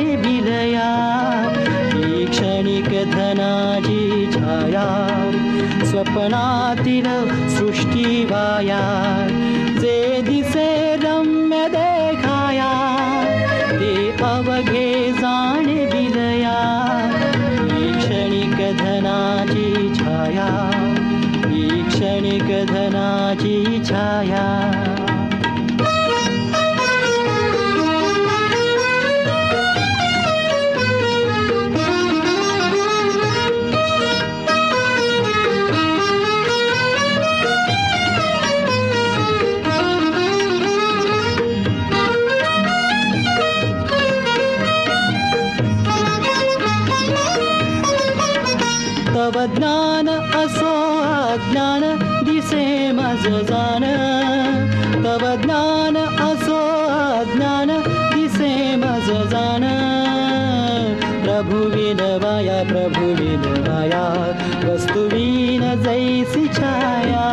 या क्षणिकधनाजीजाया स्वपनातिरसृष्टिवाया ज्ञान असो अज्ञान दिसे मज जान। प्रभु विनवाया वस्तुवीन जैसी छाया।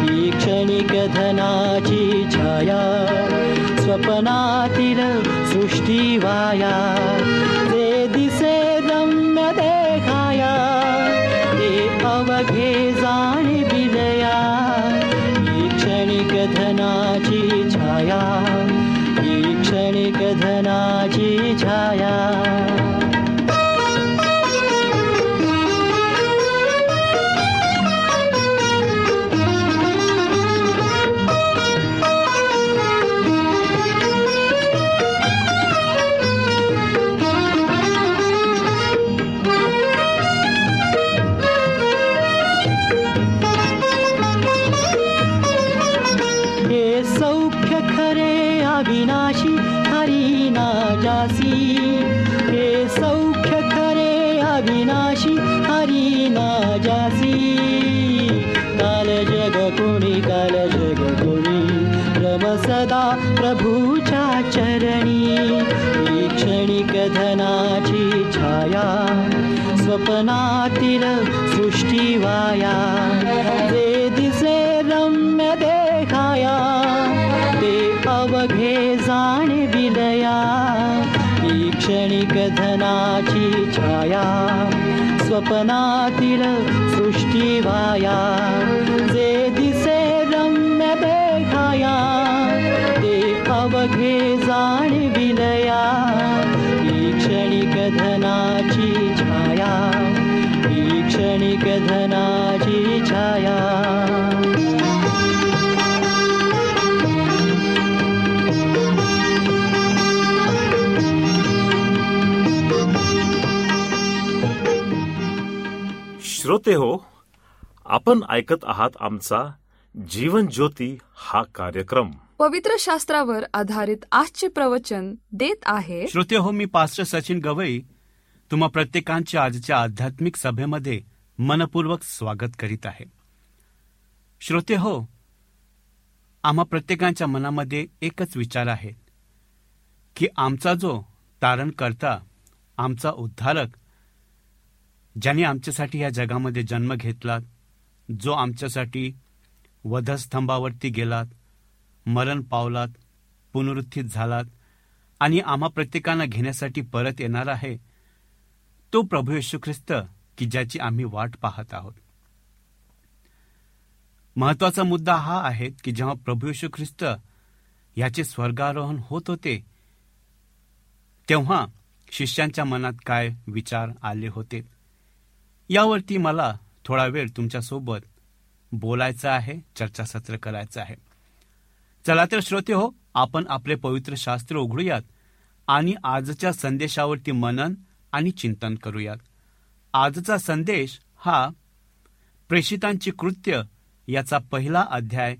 ही क्षणिक धनाची छाया स्वप्नातील सृष्टीवाया खरे अविनाशी हरी ना जासी। हे सौख्य खरे अविनाशी हरी ना जासी। काल जग कोणी काल जग कोणी रम सदा ही क्षणिक धनाची छाया स्वप्नातील सृष्टीवाया क्षणिक धनाची छाया स्वप्नातील सृष्टीवाया जे दिसे रम्य देखाया ते अवघे जाणे बिलया ही क्षणिक धनाची छाया ही क्षणिक धनाची छाया श्रोते हो आपण ऐकत आहात आमचा जीवन ज्योती हा कार्यक्रम. पवित्र शास्त्रावर आधारित आजचे प्रवचन देत आहे. श्रोते हो मी पास्टर सचिन गवई तुम्हा प्रत्येकांच्या आजच्या आध्यात्मिक सभेमध्ये मनपूर्वक स्वागत करीत आहे. श्रोते हो आम्हा प्रत्येकांच्या मनामध्ये एकच विचार आहे की आमचा जो तारण करता आमचा उद्धारक ज्याने आमच्यासाठी या जगामध्ये जन्म घेतला जो आमच्यासाठी वधस्तंभावरती गेलात मरण पावलात पुनरुत्थित झालात आणि आम्हा प्रत्येकांना घेण्यासाठी परत येणार आहे तो प्रभू येशू ख्रिस्त की ज्याची आम्ही वाट पाहत आहोत. महत्त्वाचा मुद्दा हा आहे की जेव्हा प्रभू येशू ख्रिस्त याचे स्वर्गारोहण होत होते तेव्हा शिष्यांच्या मनात काय विचार आले होते? यावरती मला थोडा वेळ तुमच्यासोबत बोलायचं आहे चर्चासत्र करायचं आहे. चला तर श्रोते हो आपण आपले पवित्र शास्त्र उघडूयात आणि आजच्या संदेशावरती मनन आणि चिंतन करूयात. आजचा संदेश हा प्रेषितांची कृत्य याचा पहिला अध्याय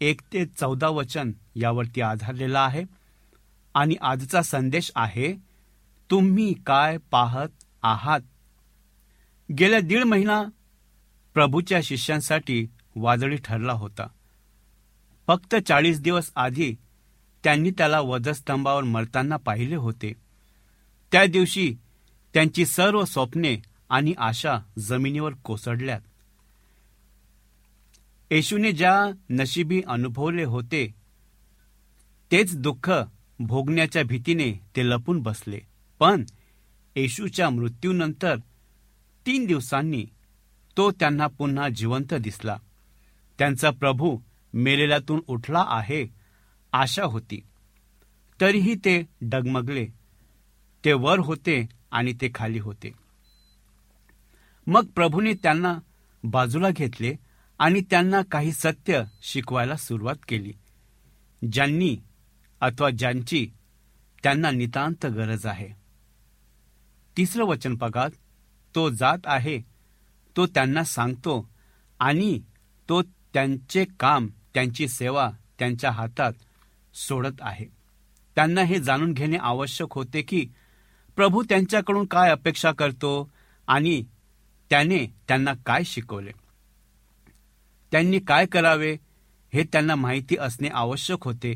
एक ते चौदा वचन यावरती आधारलेला आहे. आणि आजचा संदेश आहे तुम्ही काय पाहत आहात? गेल्या दीड महिना प्रभूच्या शिष्यांसाठी वादळी ठरला होता. फक्त चाळीस दिवस आधी त्यांनी त्याला वधस्तंभावर मरताना पाहिले होते. त्या दिवशी त्यांची सर्व स्वप्ने आणि आशा जमिनीवर कोसळल्यात. येशूने ज्या नशिबी अनुभवले होते तेच दुःख भोगण्याच्या भीतीने ते लपून बसले. पण येशूच्या मृत्यूनंतर तीन दिवसांनी तो त्यांना पुन्हा जिवंत दिसला. त्यांचा प्रभू मेलेल्यातून उठला आहे आशा होती. तरीही ते डगमगले. ते वर होते आणि ते खाली होते. मग प्रभूने त्यांना बाजूला घेतले आणि त्यांना काही सत्य शिकवायला सुरुवात केली. ज्यांनी अथवा ज्यांची त्यांना नितांत गरज आहे. तिसरं वचन पगात तो जात आहे तो त्यांना सांगतो आणि तो त्यांचे काम त्यांची सेवा त्यांच्या हातात सोडत आहे. त्यांना हे जाणून घेणे आवश्यक होते की प्रभू त्यांच्याकडून काय अपेक्षा करतो आणि त्याने त्यांना काय शिकवले? त्यांनी काय करावे हे त्यांना माहिती असणे आवश्यक होते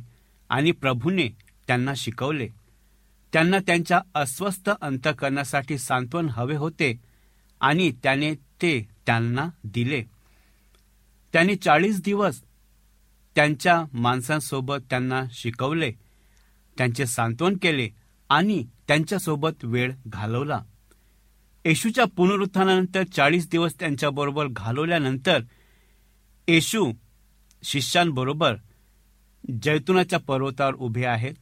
आणि प्रभूने त्यांना शिकवले. त्यांना त्यांच्या अस्वस्थ अंतकरणासाठी सांत्वन हवे होते आणि त्याने ते त्यांना दिले. त्यांनी चाळीस दिवस त्यांच्या माणसांसोबत त्यांना शिकवले त्यांचे सांत्वन केले आणि त्यांच्यासोबत वेळ घालवला. येशूच्या पुनरुत्थानानंतर चाळीस दिवस त्यांच्याबरोबर घालवल्यानंतर येशू शिष्यांबरोबर जैतुनाच्या पर्वतावर उभे आहेत.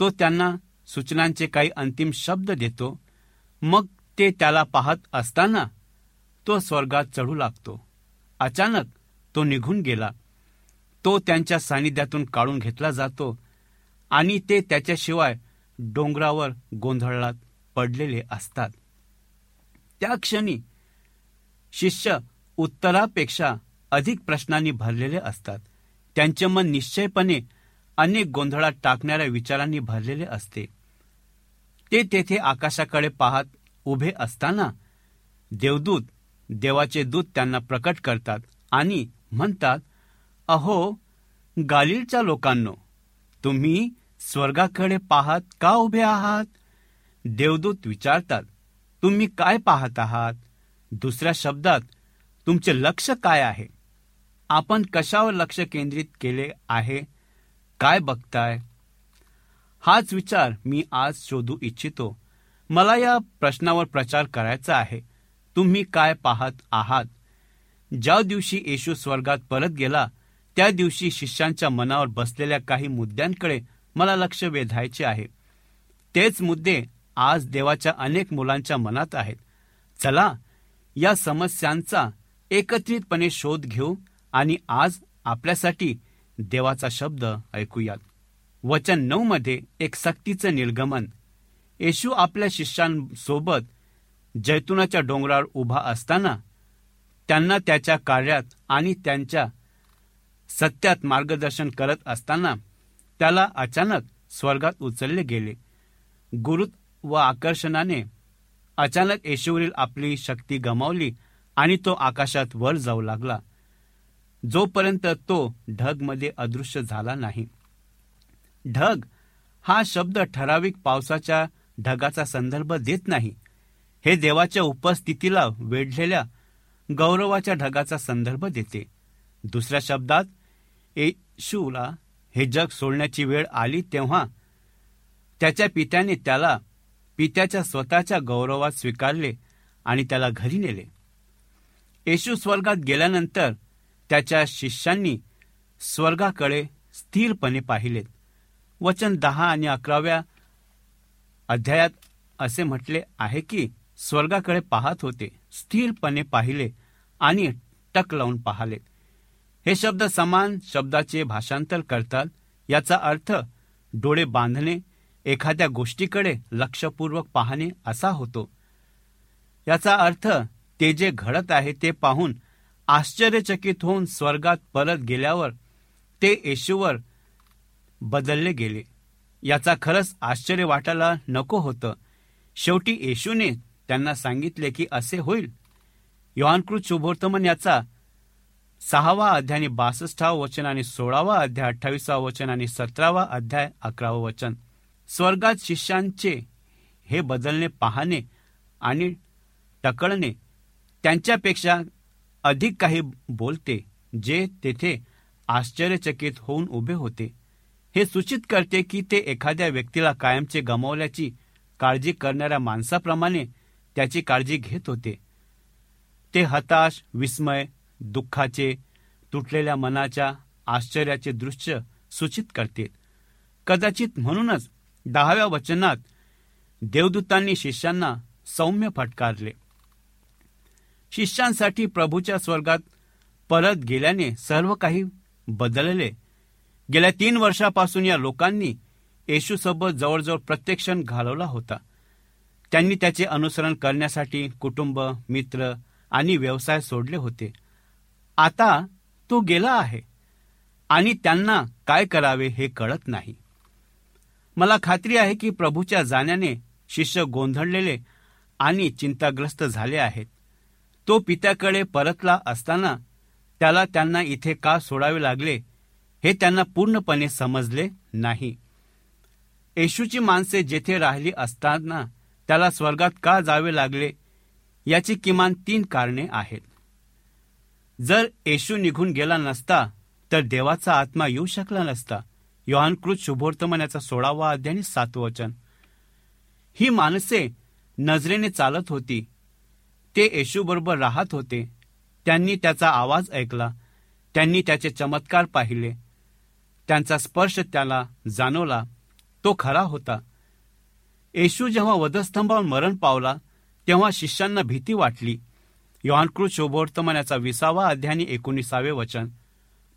तो त्यांना सूचनांचे काही अंतिम शब्द देतो. मग ते त्याला पाहत असताना तो स्वर्गात चढू लागतो. अचानक तो निघून गेला. तो त्यांच्या सानिध्यातून काढून घेतला जातो आणि ते त्याच्याशिवाय डोंगरावर गोंधळात पडलेले असतात. त्या क्षणी शिष्य उत्तरापेक्षा अधिक प्रश्नांनी भरलेले असतात. त्यांचे मन निश्चयपणे अनेक गोंधळात टाकणाऱ्या विचारांनी भरलेले असते. ते तेथे आकाशाकडे पाहत उभे असताना देवदूत देवाचे दूत त्यांना प्रकट करतात आणि म्हणतात अहो गालिलच्या लोकांनो तुम्ही स्वर्गाकडे पाहत का उभे आहात? देवदूत विचारतात तुम्ही काय पाहत आहात? दुसऱ्या शब्दात तुमचे लक्ष काय आहे? आपण कशावर लक्ष केंद्रित केले आहे? काय बघताय? हाच विचार मी आज शोधू इच्छितो. मला या प्रश्नावर प्रचार करायचा आहे. तुम्ही काय पाहत आहात? ज्या दिवशी येशू स्वर्गात परत गेला त्या दिवशी शिष्यांच्या मनावर बसलेल्या काही मुद्द्यांकडे मला लक्ष वेधायचे आहे. तेच मुद्दे आज देवाच्या अनेक मुलांच्या मनात आहेत. चला या समस्यांचा एकत्रितपणे शोध घेऊ आणि आज आपल्यासाठी देवाचा शब्द ऐकूयात. वचन नऊ मध्ये एक सक्तीचं निर्गमन. येशू आपल्या शिष्यांसोबत जैतुनाच्या डोंगरावर उभा असताना त्यांना त्याच्या कार्यात आणि त्यांच्या सत्यात मार्गदर्शन करत असताना त्याला अचानक स्वर्गात उचलले गेले. गुरुत्व व आकर्षणाने अचानक येशूवरील आपली शक्ती गमावली आणि तो आकाशात वर जाऊ लागला. जोपर्यंत तो ढगमध्ये अदृश्य झाला नाही. ढग हा शब्द ठराविक पावसाच्या ढगाचा संदर्भ देत नाही. हे देवाच्या उपस्थितीला वेढलेल्या गौरवाच्या ढगाचा संदर्भ देते. दुसऱ्या शब्दात येशूला हे जग सोडण्याची वेळ आली तेव्हा त्याच्या पित्याने त्याला पित्याच्या स्वतःच्या गौरवात स्वीकारले आणि त्याला घरी नेले. येशू स्वर्गात गेल्यानंतर त्याच्या शिष्यांनी स्वर्गाकडे स्थिरपणे पाहिलेत. वचन दहा आणि अकराव्या अध्यायात असे म्हटले आहे की स्वर्गाकडे पाहत होते स्थिरपणे पाहिले आणि टक लावून पाहले. हे शब्द समान शब्दाचे भाषांतर करतात याचा अर्थ डोळे बांधणे एखाद्या गोष्टीकडे लक्षपूर्वक पाहणे असा होतो. याचा अर्थ ते जे घडत आहे ते पाहून आश्चर्यचकित होऊन स्वर्गात परत गेल्यावर ते येशूवर बदलले गेले. याचा खरंच आश्चर्य वाटायला नको होतं. शेवटी येशूने त्यांना सांगितले की असे होईल. योहानकृत शुभोर्तमन याचा सहावा अध्याय बासष्टावा वचन आणि सोळावा अध्याय अठ्ठावीसावा वचन आणि सतरावा अध्याय अकरावं वचन. स्वर्गात शिष्यांचे हे बदलणे पाहणे आणि टकळणे त्यांच्यापेक्षा अधिक काही बोलते जे तेथे आश्चर्यचकित होऊन उभे होते. हे सूचित करते की ते एखाद्या व्यक्तीला कायमचे गमावल्याची काळजी करणाऱ्या माणसाप्रमाणे त्याची काळजी घेत होते. ते हताश विस्मय दुःखाचे तुटलेल्या मनाच्या आश्चर्याचे दृश्य सूचित करते. कदाचित म्हणूनच दहाव्या वचनात देवदूतांनी शिष्यांना सौम्य फटकारले. शिष्यांसाठी प्रभूच्या स्वर्गात परत गेल्याने सर्व काही बदलले. गेल्या तीन वर्षापासून या लोकांनी येशूसोबत जवळजवळ प्रत्येक क्षण घालवला होता. त्यांनी त्याचे अनुसरण करण्यासाठी कुटुंब मित्र आणि व्यवसाय सोडले होते. आता तो गेला आहे आणि त्यांना काय करावे हे कळत नाही. मला खात्री आहे की प्रभूच्या जाण्याने शिष्य गोंधळलेले आणि चिंताग्रस्त झाले आहेत. तो पित्याकडे परतला असताना त्याला त्यांना इथे का सोडावे लागले हे त्यांना पूर्णपणे समजले नाही. येशूची माणसे जेथे राहिली असताना त्याला स्वर्गात का जावे लागले याची किमान तीन कारणे आहेत. जर येशू निघून गेला नसता तर देवाचा आत्मा येऊ शकला नसता. योहानकृत शुभोर्तमनाचा सोळावा अध्याय सातवं वचन. ही माणसे नजरेने चालत होती. ते येशूबरोबर राहत होते. त्यांनी त्याचा आवाज ऐकला. त्यांनी त्याचे चमत्कार पाहिले. त्यांचा स्पर्श त्याला जाणवला. तो खरा होता. येशू जेव्हा वधस्तंभावर मरण पावला तेव्हा शिष्यांना भीती वाटली. योहानकृत शोभोर्तमानाचा विसावा अध्यानी एकोणीसावे वचन.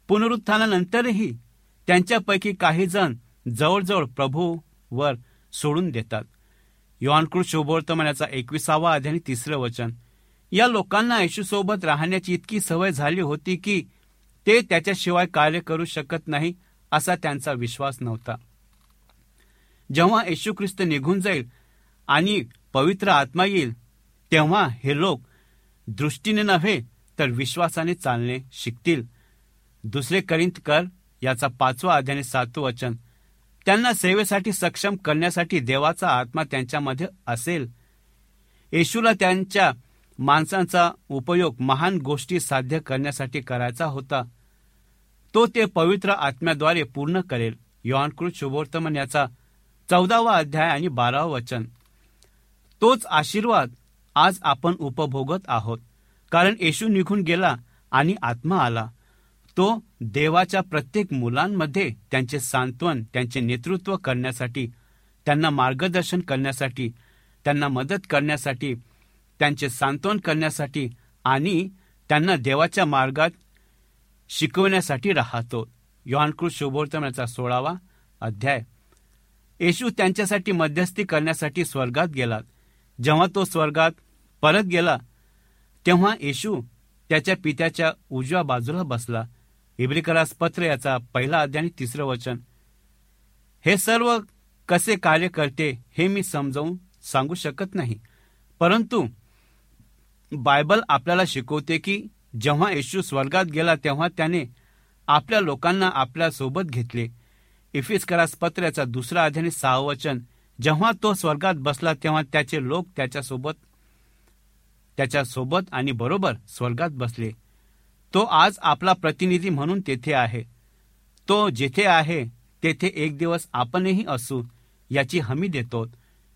पुनरुत्थानानंतरही त्यांच्यापैकी काही जण जवळजवळ प्रभूवर सोडून देतात. योहानकृत शोभोर्तमानाचा एकविसावा अध्यानी तिसरं वचन. या लोकांना येशूसोबत राहण्याची इतकी सवय झाली होती की ते त्याच्याशिवाय कार्य करू शकत नाही असा त्यांचा विश्वास नव्हता. जेव्हा येशू ख्रिस्त निघून जाईल आणि पवित्र आत्मा येईल तेव्हा हे लोक दृष्टीने नव्हे तर विश्वासाने चालणे शिकतील. दुसरे करिंत कर याचा पाचवा अध्याय सातवं वचन त्यांना सेवेसाठी सक्षम करण्यासाठी देवाचा आत्मा त्यांच्यामध्ये असेल. येशूला त्यांच्या माणसांचा उपयोग महान गोष्टी साध्य करण्यासाठी करायचा होता. तो ते पवित्र आत्म्याद्वारे पूर्ण करेल. योहानकृत शुभोर्तमन याचा चौदावा अध्याय आणि बारावं वचन. तोच आशीर्वाद आज आपण उपभोगत आहोत. कारण येशू निघून गेला आणि आत्मा आला. तो देवाच्या प्रत्येक मुलांमध्ये त्यांचे सांत्वन त्यांचे नेतृत्व करण्यासाठी त्यांना मार्गदर्शन करण्यासाठी त्यांना मदत करण्यासाठी त्यांचे सांत्वन करण्यासाठी आणि त्यांना देवाच्या मार्गात शिकवण्यासाठी राहतो. योहानकृत शुभोर्तमाचा सोळावा अध्याय. येशू त्यांच्यासाठी मध्यस्थी करण्यासाठी स्वर्गात गेला. जेव्हा तो स्वर्गात परत गेला तेव्हा येशू त्याच्या पित्याच्या उजव्या बाजूला बसला. इब्रिकरास पत्र याचा पहिला अध्याय आणि तिसरं वचन. हे सर्व कसे कार्य करते हे मी समजावून सांगू शकत नाही. परंतु बायबल आपल्याला शिकवते की जेव्हा येशू स्वर्गात गेला तेव्हा त्याने आपल्या लोकांना आपल्यासोबत घेतले. इफिस्करास पत्र याचा दुसरा अध्याय सहावचन जेव्हा तो स्वर्गात बसला तेव्हा त्याचे लोक त्याच्यासोबत त्याच्यासोबत आणि बरोबर स्वर्गात बसले. तो आज आपला प्रतिनिधी म्हणून तेथे आहे. तो जेथे आहे तेथे एक दिवस आपणही असू याची हमी देतो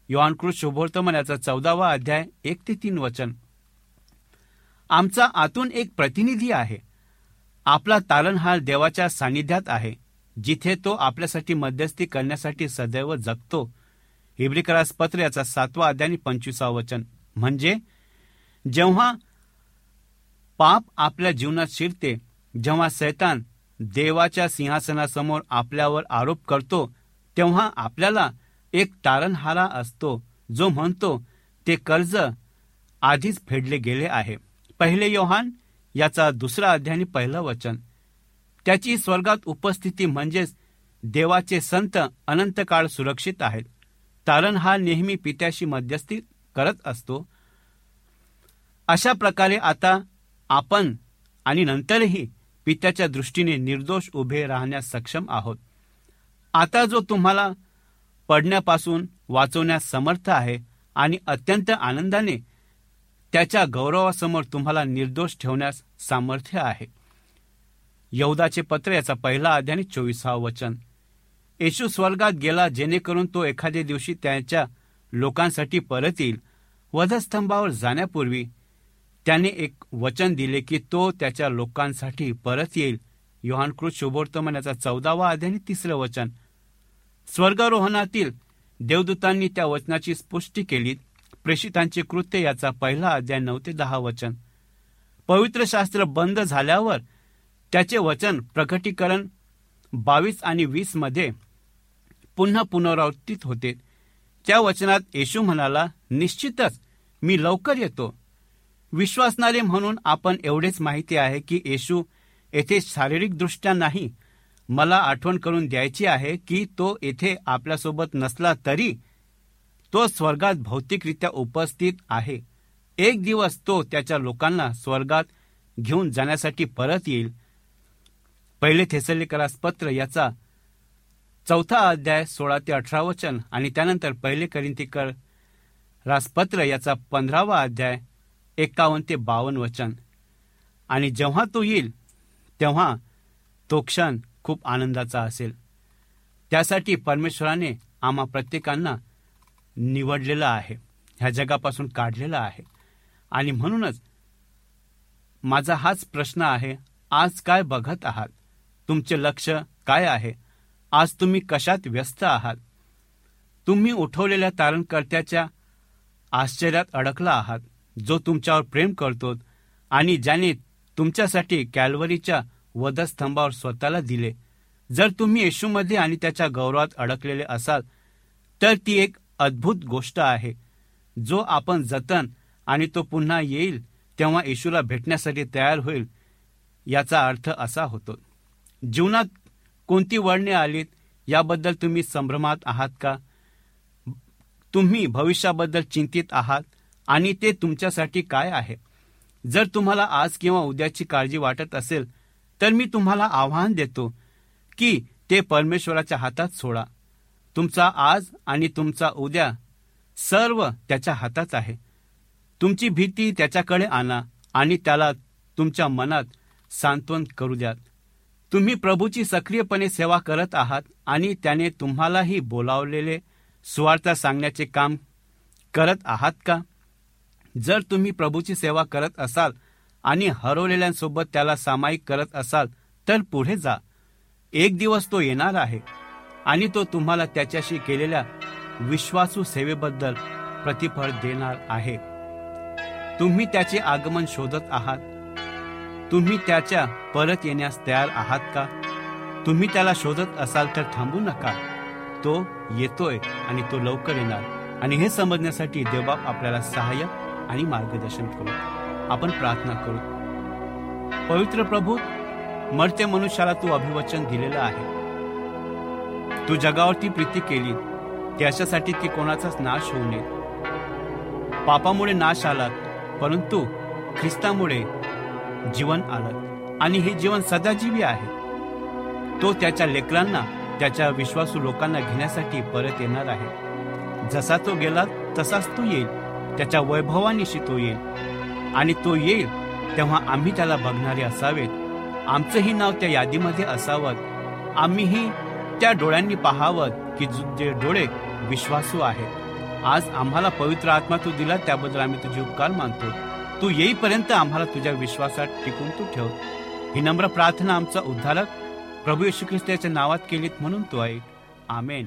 युवानकृत शुभोर्तमन याचा चौदावा अध्याय एक ते तीन वचन. आमचा आतून एक प्रतिनिधी आहे. आपला तारणहार देवाच्या सानिध्यात आहे. जिथे तो आपल्यासाठी मध्यस्थी करण्यासाठी सदैव जगतो. हिब्रिकरास पत्र याचा सातवा अध्याय आणि वचन. म्हणजे जेव्हा पाप आपल्या जीवनात शिरते जेव्हा सैतान देवाच्या सिंहासनासमोर आपल्यावर आरोप करतो तेव्हा आपल्याला एक तारणहारा असतो जो म्हणतो ते कर्ज आधीच फेडले गेले आहे. पहिले योहान याचा दुसरा अध्याय पहिलं वचन. त्याची स्वर्गात उपस्थिती म्हणजेच देवाचे संत अनंत काळ सुरक्षित आहेत. तारण हा नेहमी पित्याशी मध्यस्थी करत असतो. अशा प्रकारे आता आपण आणि नंतरही पित्याच्या दृष्टीने निर्दोष उभे राहण्यास सक्षम आहोत. आता जो तुम्हाला पडण्यापासून वाचवण्यास समर्थ आहे आणि अत्यंत आनंदाने त्याच्या गौरवासमोर तुम्हाला निर्दोष ठेवण्यास सामर्थ्य आहे. यौदाचे पत्र याचा पहिला अध्याय चोवीसावं वचन. येशू स्वर्गात गेला जेणेकरून तो एखाद्या दिवशी त्याच्या लोकांसाठी परत येईल वधस्तंभावर जाण्यापूर्वी त्याने एक वचन दिले की तो त्याच्या लोकांसाठी परत येईल. योहानकृत शुभोर्तमन याचा चौदावा अध्याय तिसरं वचन. स्वर्गारोहणातील देवदूतांनी त्या वचनाची पुष्टी केली प्रेषितांचे कृत्य याचा पहिला अध्याय नऊ ते दहा वचन. पवित्र शास्त्र बंद झाल्यावर त्याचे वचन प्रकटीकरण बावीस आणि वीसमध्ये पुन्हा पुनरावृत्तीत होते. त्या वचनात येशू म्हणाला निश्चितच मी लवकर येतो. विश्वासणारे म्हणून आपण एवढेच माहिती आहे की येशू येथे शारीरिकदृष्ट्या नाही. मला आठवण करून द्यायची आहे की तो येथे आपल्यासोबत नसला तरी तो स्वर्गात भौतिकरित्या उपस्थित आहे. एक दिवस तो त्याच्या लोकांना स्वर्गात घेऊन जाण्यासाठी परत येईल. पहिले थेसलीकरास पत्र याचा चौथा अध्याय सोळा ते अठरा वचन आणि त्यानंतर पहिले करिंतीकर रासपत्र याचा पंधरावा अध्याय एकावन्न ते बावन्न वचन. आणि जेव्हा तो येईल तेव्हा तो क्षण खूप आनंदाचा असेल. त्यासाठी परमेश्वराने आम्हा प्रत्येकांना निवडलेलं आहे ह्या जगापासून काढलेलं आहे. आणि म्हणूनच माझा हाच प्रश्न आहे आज काय बघत आहात? तुमचे लक्ष काय आहे? आज तुम्ही कशात व्यस्त आहात? तुम्ही उठवलेल्या तारणकर्त्याच्या आश्चर्यात अडकला आहात जो तुमच्यावर प्रेम करतो आणि ज्याने तुमच्यासाठी कॅलवरीच्या वधस्तंभावर स्वतःला दिले. जर तुम्ही येशूमध्ये आणि त्याच्या गौरवात अडकलेले असाल तर ती एक अद्भुत गोष्ट आहे. जो आपण जतन आणि तो पुन्हा येईल तेव्हा येशूला भेटण्यासाठी तयार होईल याचा अर्थ असा होतो. जीवनात कोणती वळणे आलीत याबद्दल तुम्ही संभ्रमात आहात का? तुम्ही भविष्याबद्दल चिंतित आहात आणि ते तुमच्यासाठी काय आहे? जर तुम्हाला आज किंवा उद्याची काळजी वाटत असेल तर मी तुम्हाला आव्हान देतो की ते परमेश्वराच्या हातात सोडा. तुमचा आज आणि तुमचा उद्या सर्व त्याच्या हातात आहे. तुमची भीती त्याच्याकडे आणा आणि त्याला तुमच्या मनात सांत्वन करू द्यात. तुम्ही प्रभूची सक्रियपणे सेवा करत आहात आणि त्याने तुम्हालाही बोलावलेले सुवार्ता सांगण्याचे काम करत आहात का? जर तुम्ही प्रभूची सेवा करत असाल आणि हरवलेल्यांसोबत त्याला सामायिक करत असाल तर पुढे जा. एक दिवस तो येणार आहे. आणि तो तुम्हाला त्याच्याशी केलेल्या विश्वासू सेवेबद्दल प्रतिफळ देणार आहे. तुम्ही त्याचे आगमन शोधत आहात. तुम्ही त्याच्या परत येण्यास तयार आहात का? तुम्ही त्याला शोधत असाल तर थांबू नका. तो येतोय आणि तो लवकर येणार. आणि हे समजण्यासाठी देवबाप आपल्याला सहाय्य आणि मार्गदर्शन करू. आपण प्रार्थना करू. पवित्र प्रभू मरते मनुष्याला तू अभिवचन दिलेलं आहे. तू जगावरती प्रीती केली ते अशासाठी की कोणाचाच नाश होऊ नये. पापामुळे नाश आलात परंतु ख्रिस्तामुळे जीवन आलं आणि हे जीवन सदाजीवी आहे. तो त्याच्या लेकरांना त्याच्या विश्वासू लोकांना घेण्यासाठी परत येणार आहे. जसा तो गेला तसाच तो येईल त्याच्या वैभवानिशी तो येईल. आणि तो येईल तेव्हा आम्ही त्याला बघणारे असावेत. आमचंही नाव त्या यादीमध्ये असावं. आम्हीही त्या डोळ्यांनी पाहावं की जे डोळे विश्वासू आहेत. आज आम्हाला पवित्र आत्मा तू दिला त्याबद्दल आम्ही तुझे उपकार मानतो. तू येईपर्यंत आम्हाला तुझ्या विश्वासात टिकून तू ठेव. ही नम्र प्रार्थना आमचा उद्धारक प्रभू येशू ख्रिस्ताच्या नावात केलीत म्हणून तू ऐक. आमेन.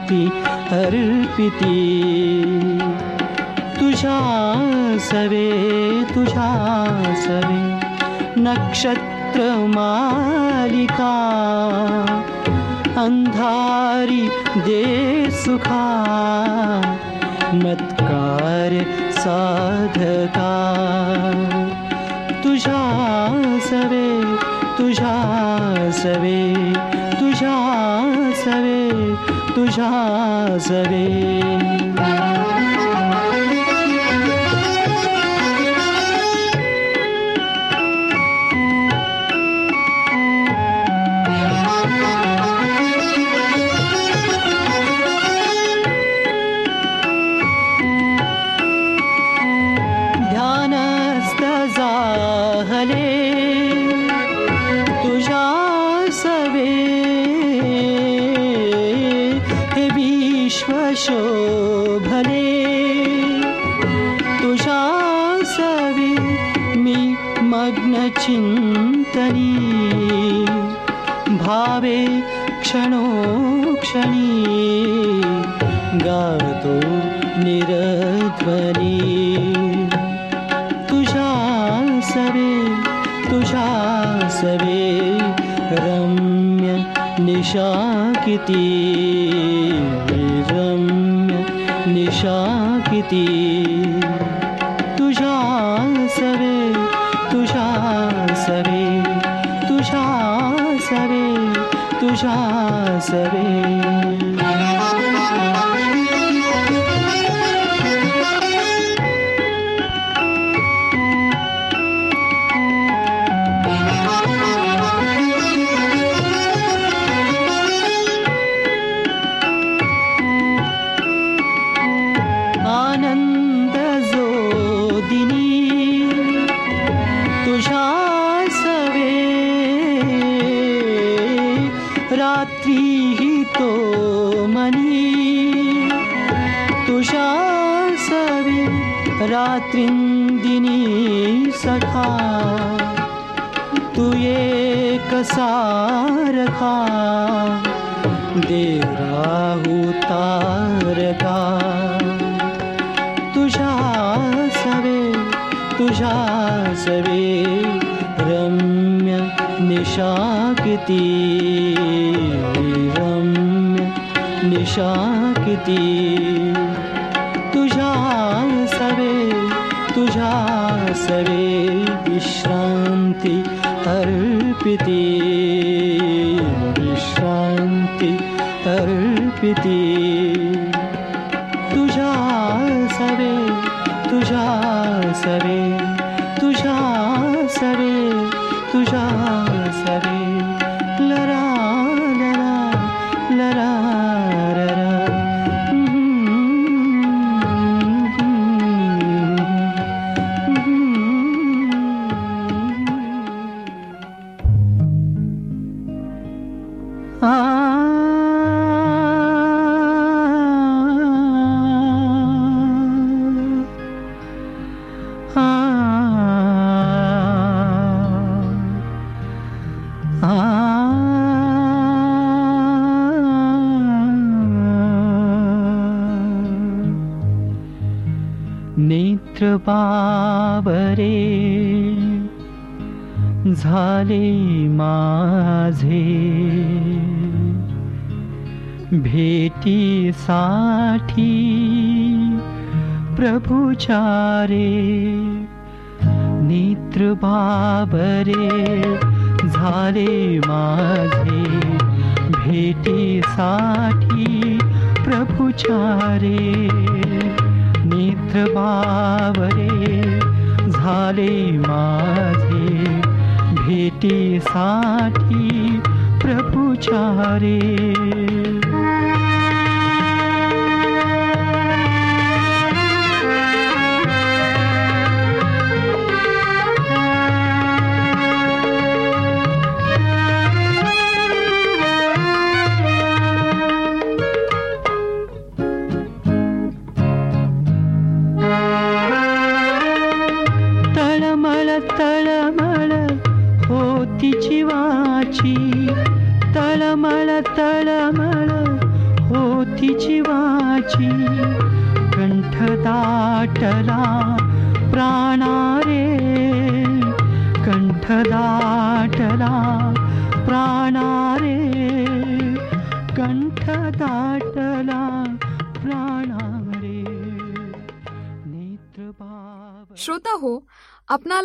विश्रांती अर्पिती। तुझ्या सवे तुझ्या सवे नक्षत्र मालिका। अंधारी दे सुखा मत्कार साधका। तुझ्या सवे तुझ्या सवे तुझ्या सवे तुषा सरे ध्यानस्त तुषा सवे शोभरे तुषा सवे मे मग्नचिन्तनी भावे क्षणो क्षणी। गावतो निरध्वनि। तुषा सवे तुषा सवे रम्य निशाकिती। तुझ्या किती तुझ्या सवे तुझ्या सवे विश्रांती अर्पिती। विश्रांती अर्पिती। तुझ्या सवे तुझ्या सवे नेत्र बाबरे झाले माझे. भेटीसाठी प्रभुचारे नेत्र बाबरे झाले माझे. भेटीसाठी प्रभुचारे नेत्र बावरे झाले माझे भेटीसाठी प्रभुचारे।